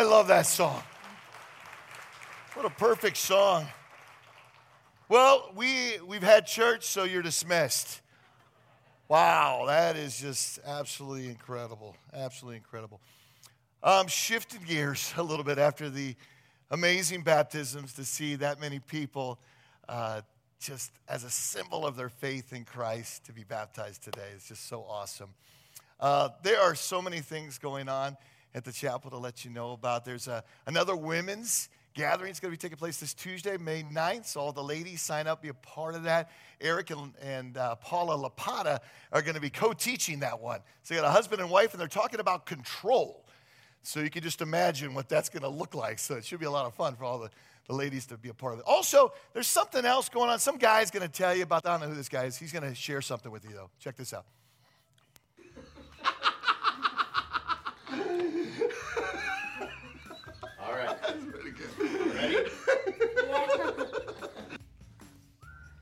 I love that song. What a perfect song. Well, we, we've had church, so you're dismissed. Wow, that is just absolutely incredible. Absolutely incredible. Um, shifted gears a little bit after the amazing baptisms to see that many people uh, just as a symbol of their faith in Christ to be baptized today. It's just so awesome. Uh, there are so many things going on at the chapel to let you know about. There's a, another women's gathering. It's going to be taking place this Tuesday, May 9th. So all the ladies sign up, be a part of that. Eric and, and uh, Paula Lapata are going to be co-teaching that one. So you got a husband and wife, and they're talking about control. So you can just imagine what that's going to look like. So it should be a lot of fun for all the, the ladies to be a part of it. Also, there's something else going on. Some guy's going to tell you about, I don't know who this guy is. He's going to share something with you, though. Check this out. All right. Ready?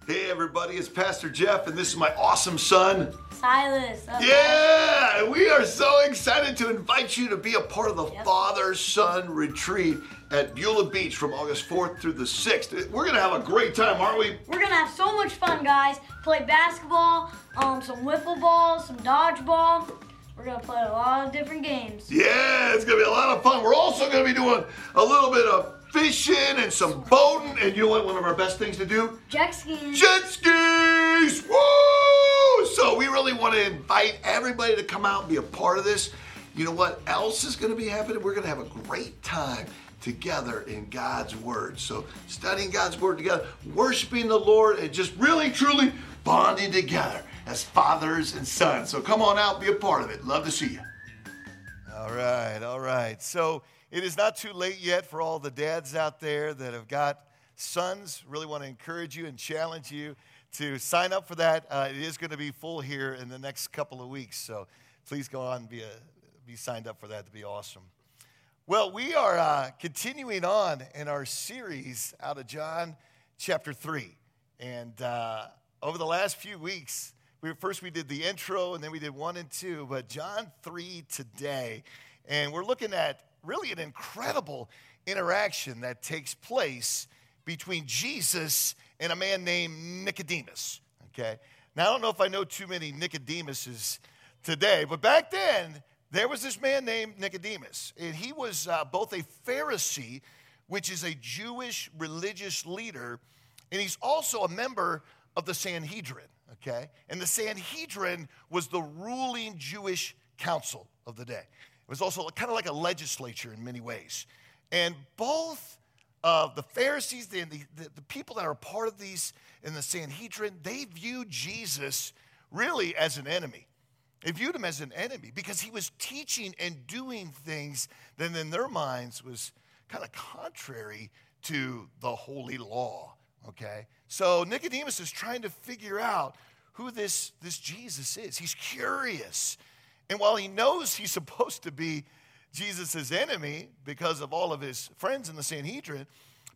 hey, everybody, it's Pastor Jeff, and this is my awesome son. Silas. uh, Yeah, we are so excited to invite you to be a part of the Yep. Father Son Retreat at Beulah Beach from August 4th through the 6th. We're going to have a great time, aren't we? We're gonna have so much fun, guys. Play basketball, um, some wiffle ball, some dodgeball. We're gonna play a lot of different games. Yeah, it's to be a lot of fun. We're also to be doing a little bit of fishing and some boating. And you know what? One of our best things to do? Jet skiing. Jet skis! Woo! So we really want to invite everybody to come out and be a part of this. You know what else is going to be happening? We're going to have a great time together in God's Word. So studying God's Word together, worshiping the Lord, and just really, truly bonding together as fathers and sons. So come on out, be a part of it. Love to see you. All right, all right. So it is not too late yet for all the dads out there that have got sons. Really want to encourage you and challenge you to sign up for that. Uh, it is going to be full here in the next couple of weeks. So please go on and be, a, be signed up for that. To be awesome. Well, we are uh, continuing on in our series out of John chapter 3. And uh, over the last few weeks, we first we did the intro and then we did one and two, but John 3 today. And we're looking at really an incredible interaction that takes place between Jesus and a man named Nicodemus. Okay? Now, I don't know if I know too many Nicodemuses today, but back then, there was this man named Nicodemus, and he was uh, both a Pharisee, which is a Jewish religious leader, and he's also a member of the Sanhedrin, okay? And the Sanhedrin was the ruling Jewish council of the day. It was also kind of like a legislature in many ways. And both of the Pharisees and the, the, the people that are part of these in the Sanhedrin, they viewed Jesus really as an enemy. They viewed him as an enemy because he was teaching and doing things that in their minds was kind of contrary to the holy law. Okay? So Nicodemus is trying to figure out who this, this Jesus is. He's curious. And while he knows he's supposed to be Jesus' enemy because of all of his friends in the Sanhedrin,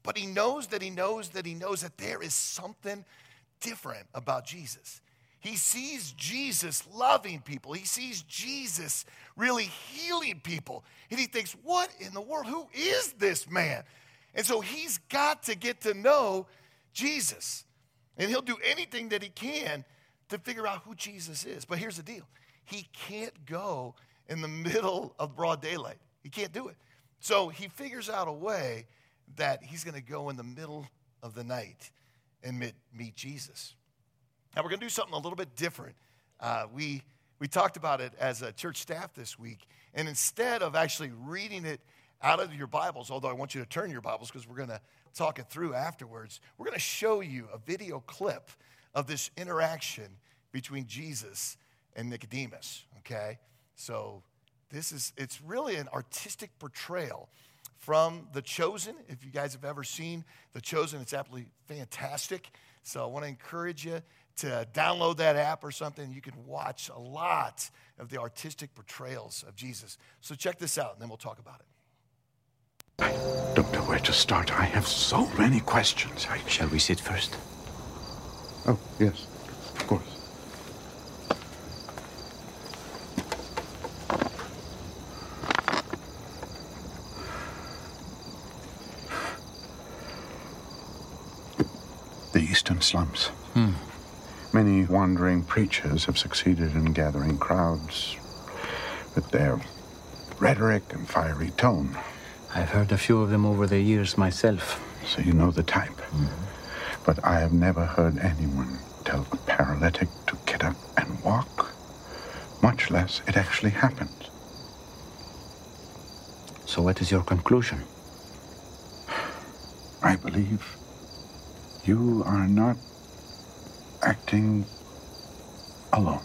but he knows that he knows that he knows that there is something different about Jesus. He sees Jesus loving people. He sees Jesus really healing people. And he thinks, what in the world? Who is this man? And so he's got to get to know Jesus. And he'll do anything that he can to figure out who Jesus is. But here's the deal he can't go in the middle of broad daylight, he can't do it. So he figures out a way that he's going to go in the middle of the night and meet, meet Jesus. Now, we're going to do something a little bit different. Uh, we, we talked about it as a church staff this week, and instead of actually reading it out of your Bibles, although I want you to turn your Bibles because we're going to talk it through afterwards, we're going to show you a video clip of this interaction between Jesus and Nicodemus, okay? So this is, it's really an artistic portrayal from The Chosen. If you guys have ever seen The Chosen, it's absolutely fantastic. So I want to encourage you to download that app or something. You can watch a lot of the artistic portrayals of Jesus. So check this out, and then we'll talk about it. I don't know where to start. I have so many questions. I... Shall we sit first? Oh, yes, of course. The eastern slums. Hmm. Many wandering preachers have succeeded in gathering crowds with their rhetoric and fiery tone. I've heard a few of them over the years myself. So you know the type. Mm-hmm. But I have never heard anyone tell a paralytic to get up and walk, much less it actually happened. So, what is your conclusion? I believe you are not acting alone.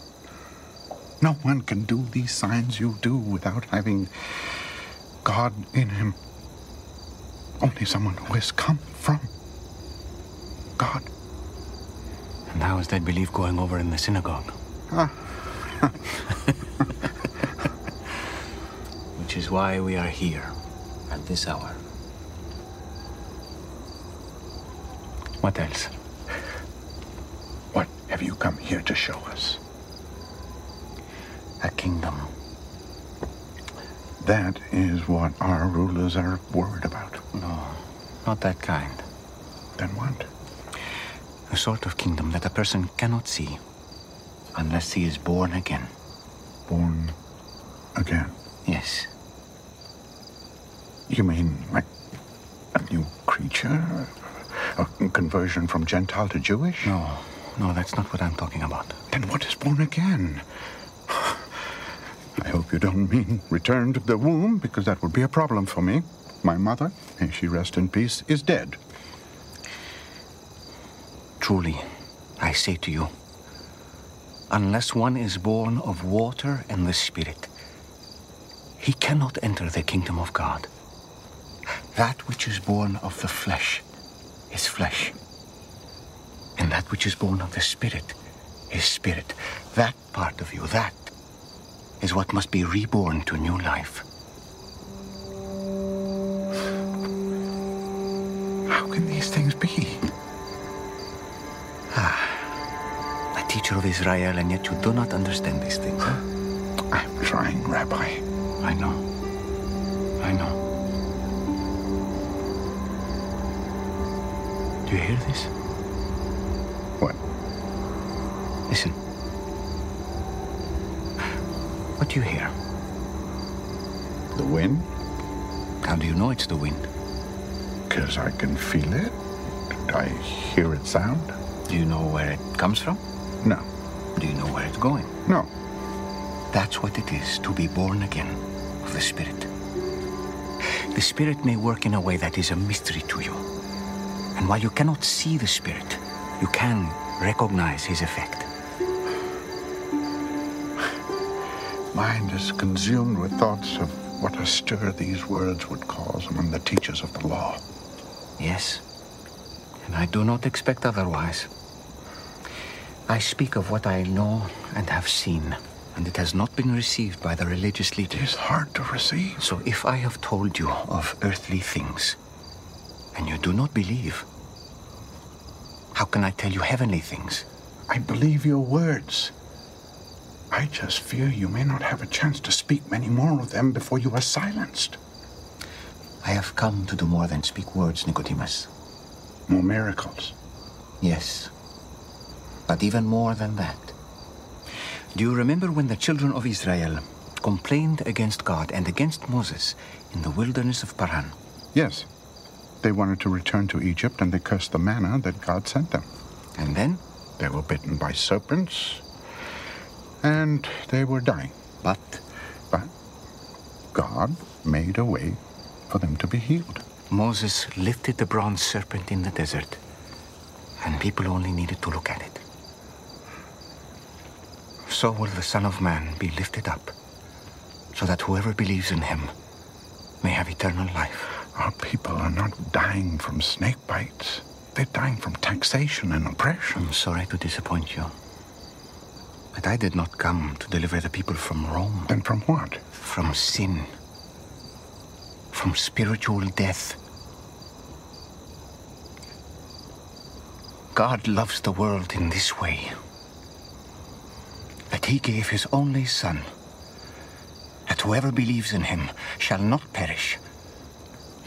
No one can do these signs you do without having God in him. Only someone who has come from God. And how is that belief going over in the synagogue? Ah. Which is why we are here at this hour. What else? What have you come here to show us? A kingdom. That is what our rulers are worried about. No, not that kind. Then what? A sort of kingdom that a person cannot see unless he is born again. Born again. Yes. You mean like a new creature? A conversion from Gentile to Jewish? No, no, that's not what I'm talking about. Then what is born again? Hope you don't mean return to the womb, because that would be a problem for me. My mother, may she rest in peace, is dead. Truly, I say to you, unless one is born of water and the Spirit, he cannot enter the kingdom of God. That which is born of the flesh is flesh, and that which is born of the Spirit is spirit. That part of you, that is what must be reborn to new life. How can these things be? Ah, a teacher of Israel, and yet you do not understand these things. Huh? I'm trying, Rabbi. I know. I know. Do you hear this? What? Listen. What do you hear? The wind? How do you know it's the wind? Because I can feel it. I hear it sound. Do you know where it comes from? No. Do you know where it's going? No. That's what it is to be born again of the Spirit. The Spirit may work in a way that is a mystery to you. And while you cannot see the Spirit, you can recognize his effect. Mind is consumed with thoughts of what a stir these words would cause among the teachers of the law. Yes. And I do not expect otherwise. I speak of what I know and have seen, and it has not been received by the religious leaders. is hard to receive. So if I have told you of earthly things, and you do not believe, how can I tell you heavenly things? I believe your words. I just fear you may not have a chance to speak many more of them before you are silenced. I have come to do more than speak words, Nicodemus. More miracles. Yes. But even more than that. Do you remember when the children of Israel complained against God and against Moses in the wilderness of Paran? Yes. They wanted to return to Egypt and they cursed the manna that God sent them. And then? They were bitten by serpents and they were dying. But But God made a way for them to be healed. Moses lifted the bronze serpent in the desert, and people only needed to look at it. So will the Son of Man be lifted up, so that whoever believes in him may have eternal life. Our people are not dying from snake bites. They're dying from taxation and oppression. I'm sorry to disappoint you. But I did not come to deliver the people from Rome, Then from what? from sin, from spiritual death. God loves the world in this way that he gave his only Son, that whoever believes in him shall not perish,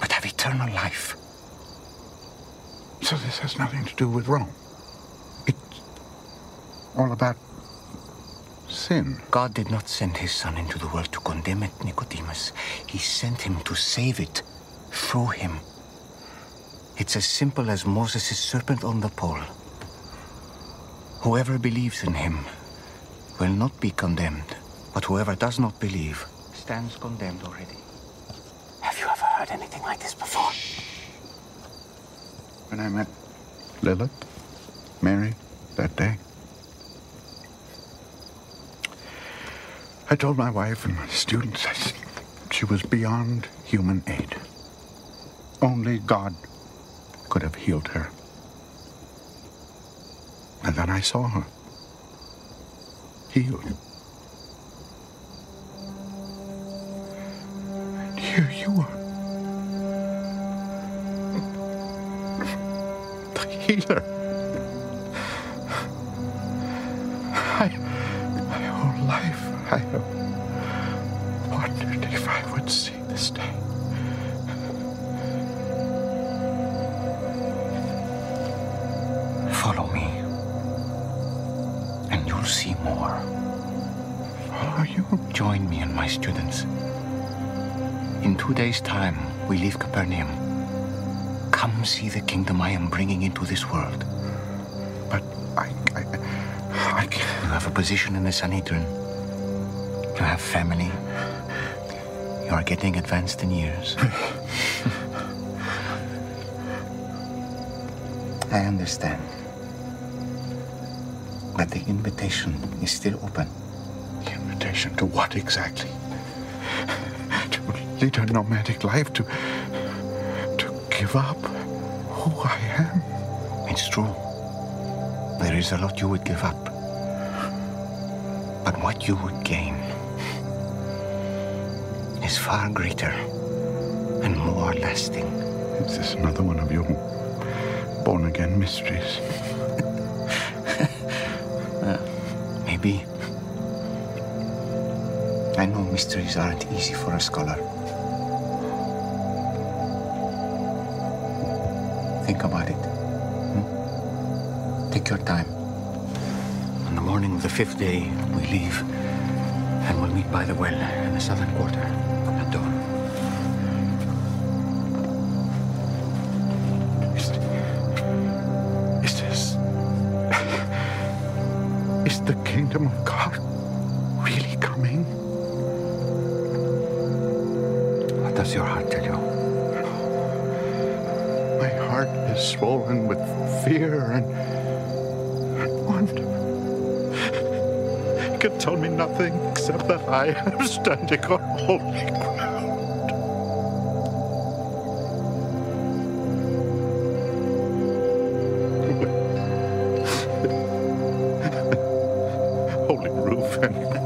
but have eternal life. So this has nothing to do with Rome. It's all about sin. God did not send his son into the world to condemn it, Nicodemus. He sent him to save it through him. It's as simple as Moses' serpent on the pole. Whoever believes in him will not be condemned, but whoever does not believe stands condemned already. Have you ever heard anything like this before? When I met Lilith, Mary, that day, I told my wife and my students she was beyond human aid. Only God could have healed her. And then I saw her healed. And here you are. The healer. I have wondered if I would see this day. Follow me, and you'll see more. Follow you? Join me and my students. In two days' time, we leave Capernaum. Come see the kingdom I am bringing into this world. But I, I, I can't. You have a position in the Sanhedrin. You have family. You are getting advanced in years. I understand. But the invitation is still open. The invitation to what exactly? To lead a nomadic life, to to give up who I am. It's true. There is a lot you would give up. But what you would gain is far greater and more lasting. Is this another one of your born again mysteries? Maybe. I know mysteries aren't easy for a scholar. Think about it. hmm? Take your time. On the morning of the fifth day, we leave, and we'll meet by the well in the southern quarter nothing except that I am standing on holy ground. holy roof and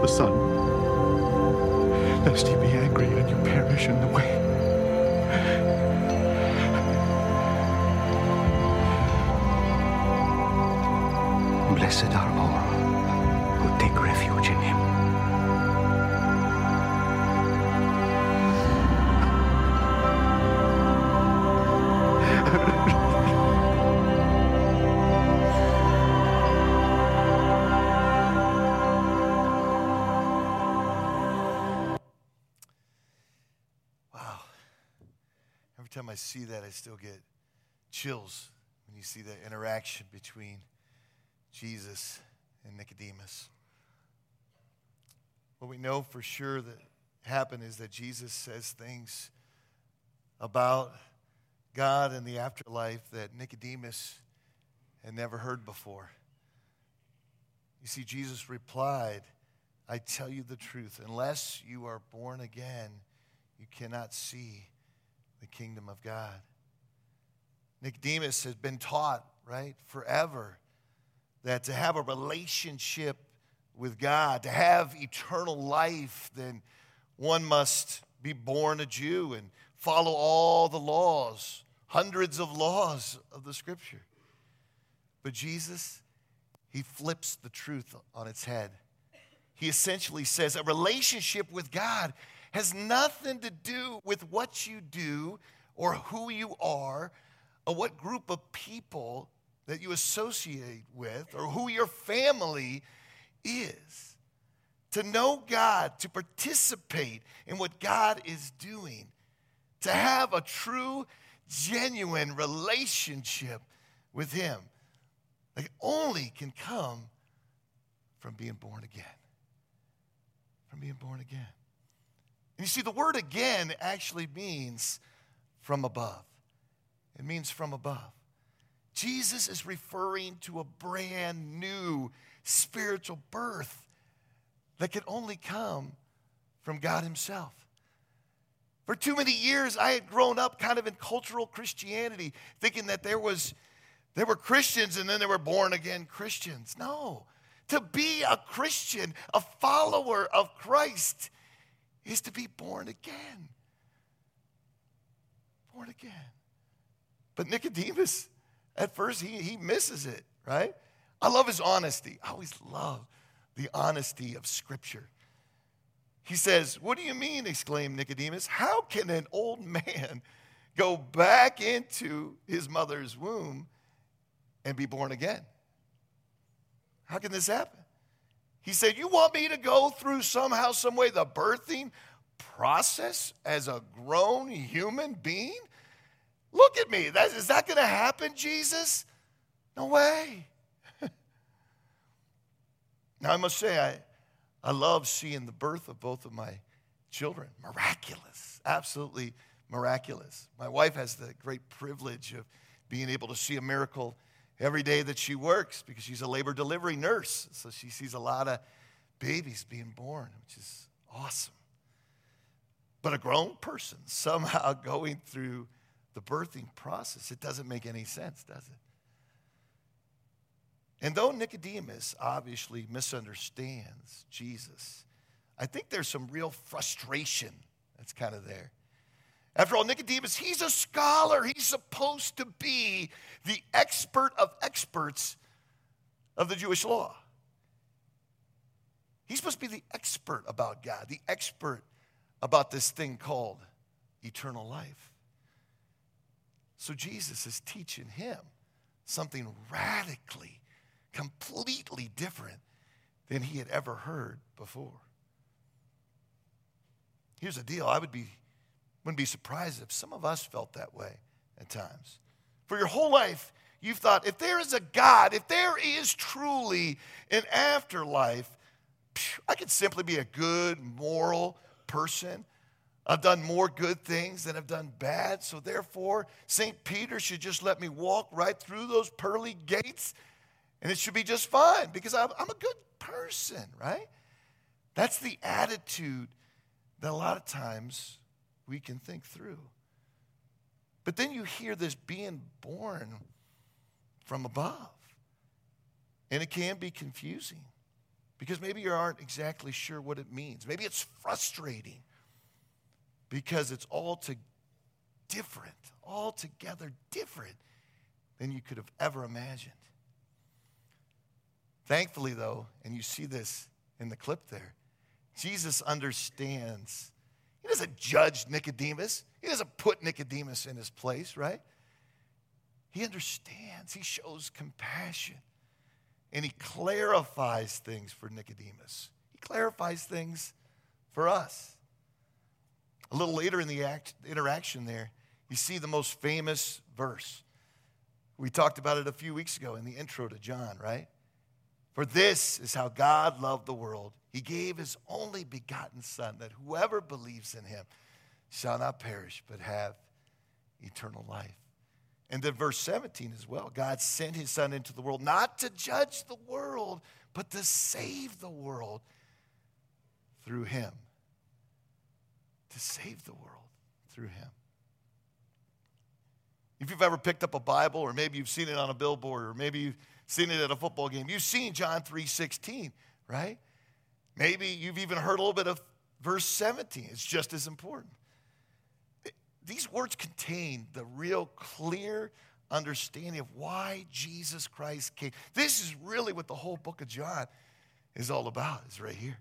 the sun, lest he be angry and you perish in the way. Blessed are Every time I see that, I still get chills when you see the interaction between Jesus and Nicodemus. What we know for sure that happened is that Jesus says things about God and the afterlife that Nicodemus had never heard before. You see, Jesus replied, I tell you the truth, unless you are born again, you cannot see the kingdom of God. Nicodemus has been taught, right, forever that to have a relationship with God, to have eternal life, then one must be born a Jew and follow all the laws, hundreds of laws of the scripture. But Jesus, he flips the truth on its head. He essentially says a relationship with God has nothing to do with what you do or who you are or what group of people that you associate with or who your family is. To know God, to participate in what God is doing, to have a true, genuine relationship with Him, like only can come from being born again. From being born again. You see, the word again actually means from above. It means from above. Jesus is referring to a brand new spiritual birth that can only come from God Himself. For too many years, I had grown up kind of in cultural Christianity, thinking that there was there were Christians and then there were born again Christians. No. To be a Christian, a follower of Christ, is to be born again. Born again. But Nicodemus, at first, he, he misses it, right? I love his honesty. I always love the honesty of Scripture. He says, What do you mean? exclaimed Nicodemus. How can an old man go back into his mother's womb and be born again? How can this happen? He said, You want me to go through somehow, some way, the birthing process as a grown human being? Look at me. That, is that going to happen, Jesus? No way. now, I must say, I, I love seeing the birth of both of my children. Miraculous, absolutely miraculous. My wife has the great privilege of being able to see a miracle every day that she works because she's a labor delivery nurse. So she sees a lot of babies being born, which is awesome. But a grown person somehow going through the birthing process, it doesn't make any sense, does it? And though Nicodemus obviously misunderstands Jesus, I think there's some real frustration that's kind of there. After all, Nicodemus, he's a scholar. He's supposed to be the expert of experts of the Jewish law. He's supposed to be the expert about God, the expert about this thing called eternal life. So Jesus is teaching him something radically, completely different than he had ever heard before. Here's the deal I would be, wouldn't be surprised if some of us felt that way at times. For your whole life, you've thought if there is a God, if there is truly an afterlife, I could simply be a good, moral person. I've done more good things than I've done bad. So therefore, St. Peter should just let me walk right through those pearly gates and it should be just fine because I'm, a good person, right? That's the attitude that a lot of times we can think through. But then you hear this being born from above. And it can be confusing because maybe you aren't exactly sure what it means. Maybe it's frustrating because it's all to different, altogether different than you could have ever imagined. Thankfully, though, and you see this in the clip there, Jesus understands. He doesn't judge Nicodemus, he doesn't put Nicodemus in his place, right? He understands, he shows compassion, and he clarifies things for Nicodemus. He clarifies things for us. A little later in the act, interaction there, you see the most famous verse. We talked about it a few weeks ago in the intro to John, right? For this is how God loved the world. He gave his only begotten Son, that whoever believes in him shall not perish, but have eternal life. And then verse 17 as well God sent his Son into the world not to judge the world, but to save the world through him to save the world through him. If you've ever picked up a Bible, or maybe you've seen it on a billboard, or maybe you've seen it at a football game, you've seen John 3:16, right? Maybe you've even heard a little bit of verse 17 It's just as important. These words contain the real clear understanding of why Jesus Christ came. This is really what the whole book of John is all about, is right here.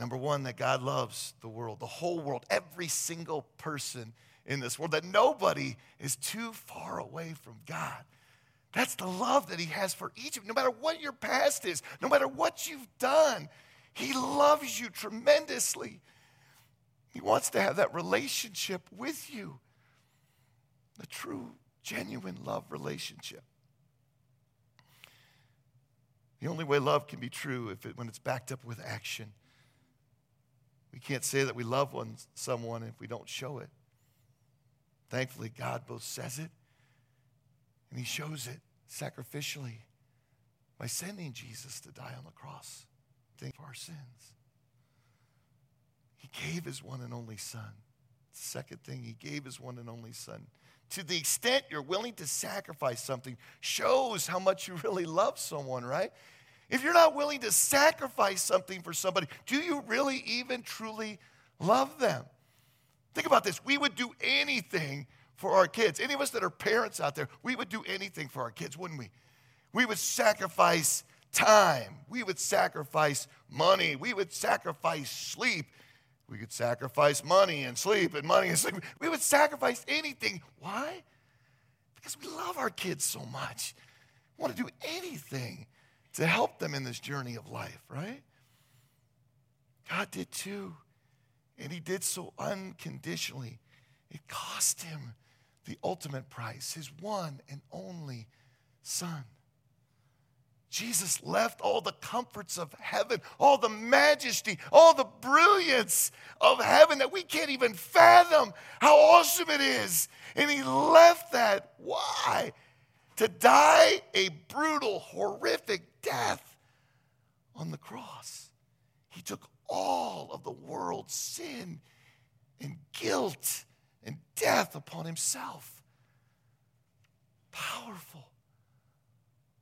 Number one, that God loves the world, the whole world, every single person in this world, that nobody is too far away from God. That's the love that He has for each of you. No matter what your past is, no matter what you've done, He loves you tremendously. He wants to have that relationship with you, a true, genuine love relationship. The only way love can be true if it, when it's backed up with action. We can't say that we love one, someone if we don't show it. Thankfully, God both says it and He shows it sacrificially by sending Jesus to die on the cross for our sins. He gave His one and only Son. Second thing, He gave His one and only Son. To the extent you're willing to sacrifice something, shows how much you really love someone, right? If you're not willing to sacrifice something for somebody, do you really even truly love them? Think about this. We would do anything for our kids. Any of us that are parents out there, we would do anything for our kids, wouldn't we? We would sacrifice time. We would sacrifice money. We would sacrifice sleep. We could sacrifice money and sleep and money and sleep. We would sacrifice anything. Why? Because we love our kids so much. We want to do anything to help them in this journey of life, right? God did too. And He did so unconditionally. It cost Him the ultimate price, His one and only Son. Jesus left all the comforts of heaven, all the majesty, all the brilliance of heaven that we can't even fathom how awesome it is. And he left that. Why? To die a brutal, horrific death on the cross. He took all of the world's sin and guilt death upon himself. Powerful.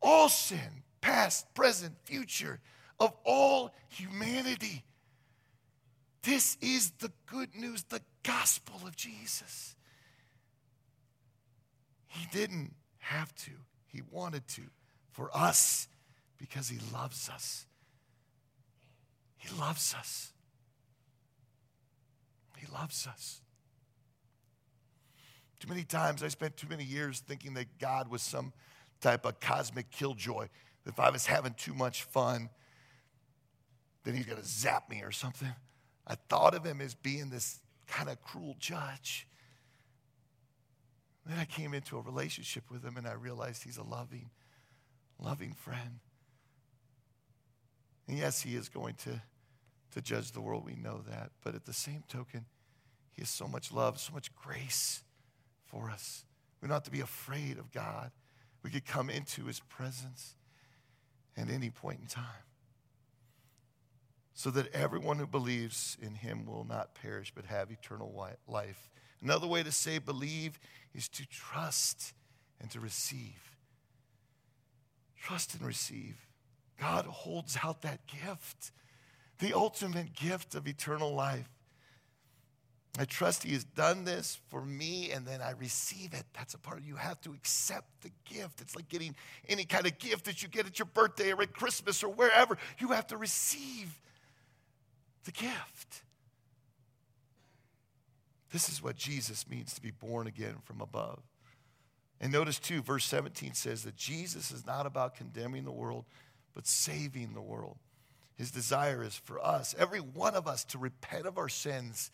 All sin, past, present, future, of all humanity. This is the good news, the gospel of Jesus. He didn't have to, he wanted to for us because he loves us. He loves us. He loves us. Too many times I spent too many years thinking that God was some type of cosmic killjoy. If I was having too much fun, then he's going to zap me or something. I thought of him as being this kind of cruel judge. Then I came into a relationship with him and I realized he's a loving, loving friend. And yes, he is going to, to judge the world. We know that. But at the same token, he has so much love, so much grace for us. We don't have to be afraid of God. We could come into his presence at any point in time. So that everyone who believes in him will not perish but have eternal life. Another way to say believe is to trust and to receive. Trust and receive. God holds out that gift, the ultimate gift of eternal life. I trust He has done this for me, and then I receive it. That's a part of you have to accept the gift. It's like getting any kind of gift that you get at your birthday or at Christmas or wherever. You have to receive the gift. This is what Jesus means to be born again from above. And notice too, verse 17 says that Jesus is not about condemning the world, but saving the world. His desire is for us, every one of us, to repent of our sins.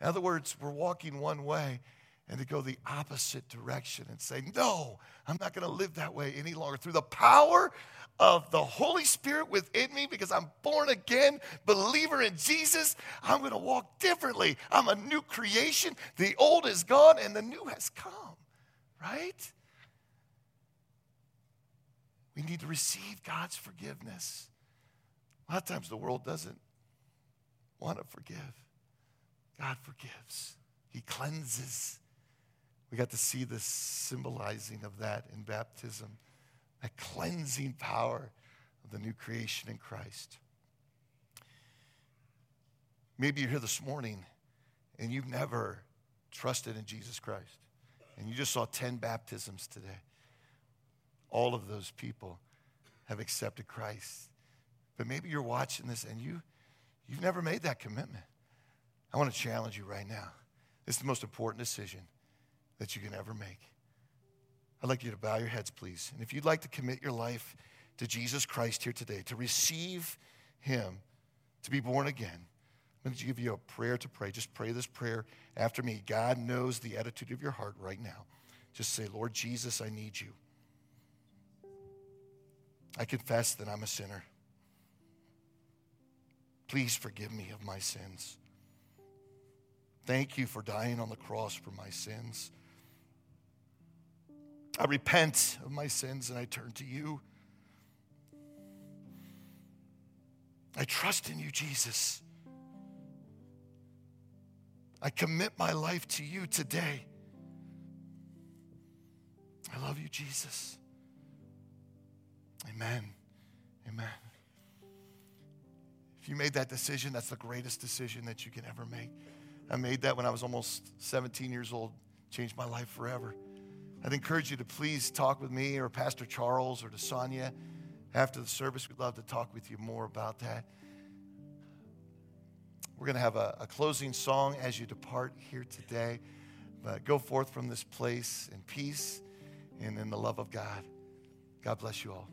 In other words, we're walking one way and to go the opposite direction and say, No, I'm not going to live that way any longer. Through the power of the Holy Spirit within me, because I'm born again, believer in Jesus, I'm going to walk differently. I'm a new creation. The old is gone and the new has come, right? We need to receive God's forgiveness. A lot of times the world doesn't want to forgive. God forgives, He cleanses. We got to see the symbolizing of that in baptism, that cleansing power of the new creation in Christ. Maybe you're here this morning and you've never trusted in Jesus Christ, and you just saw 10 baptisms today. All of those people have accepted Christ. But maybe you're watching this and you, you've never made that commitment. I want to challenge you right now. This is the most important decision that you can ever make. I'd like you to bow your heads, please. And if you'd like to commit your life to Jesus Christ here today, to receive Him, to be born again, I'm going to give you a prayer to pray. Just pray this prayer after me. God knows the attitude of your heart right now. Just say, Lord Jesus, I need you. I confess that I'm a sinner. Please forgive me of my sins. Thank you for dying on the cross for my sins. I repent of my sins and I turn to you. I trust in you, Jesus. I commit my life to you today. I love you, Jesus. Amen. Amen. If you made that decision, that's the greatest decision that you can ever make. I made that when I was almost 17 years old, changed my life forever. I'd encourage you to please talk with me or Pastor Charles or to Sonia after the service. We'd love to talk with you more about that. We're going to have a, a closing song as you depart here today. But go forth from this place in peace and in the love of God. God bless you all.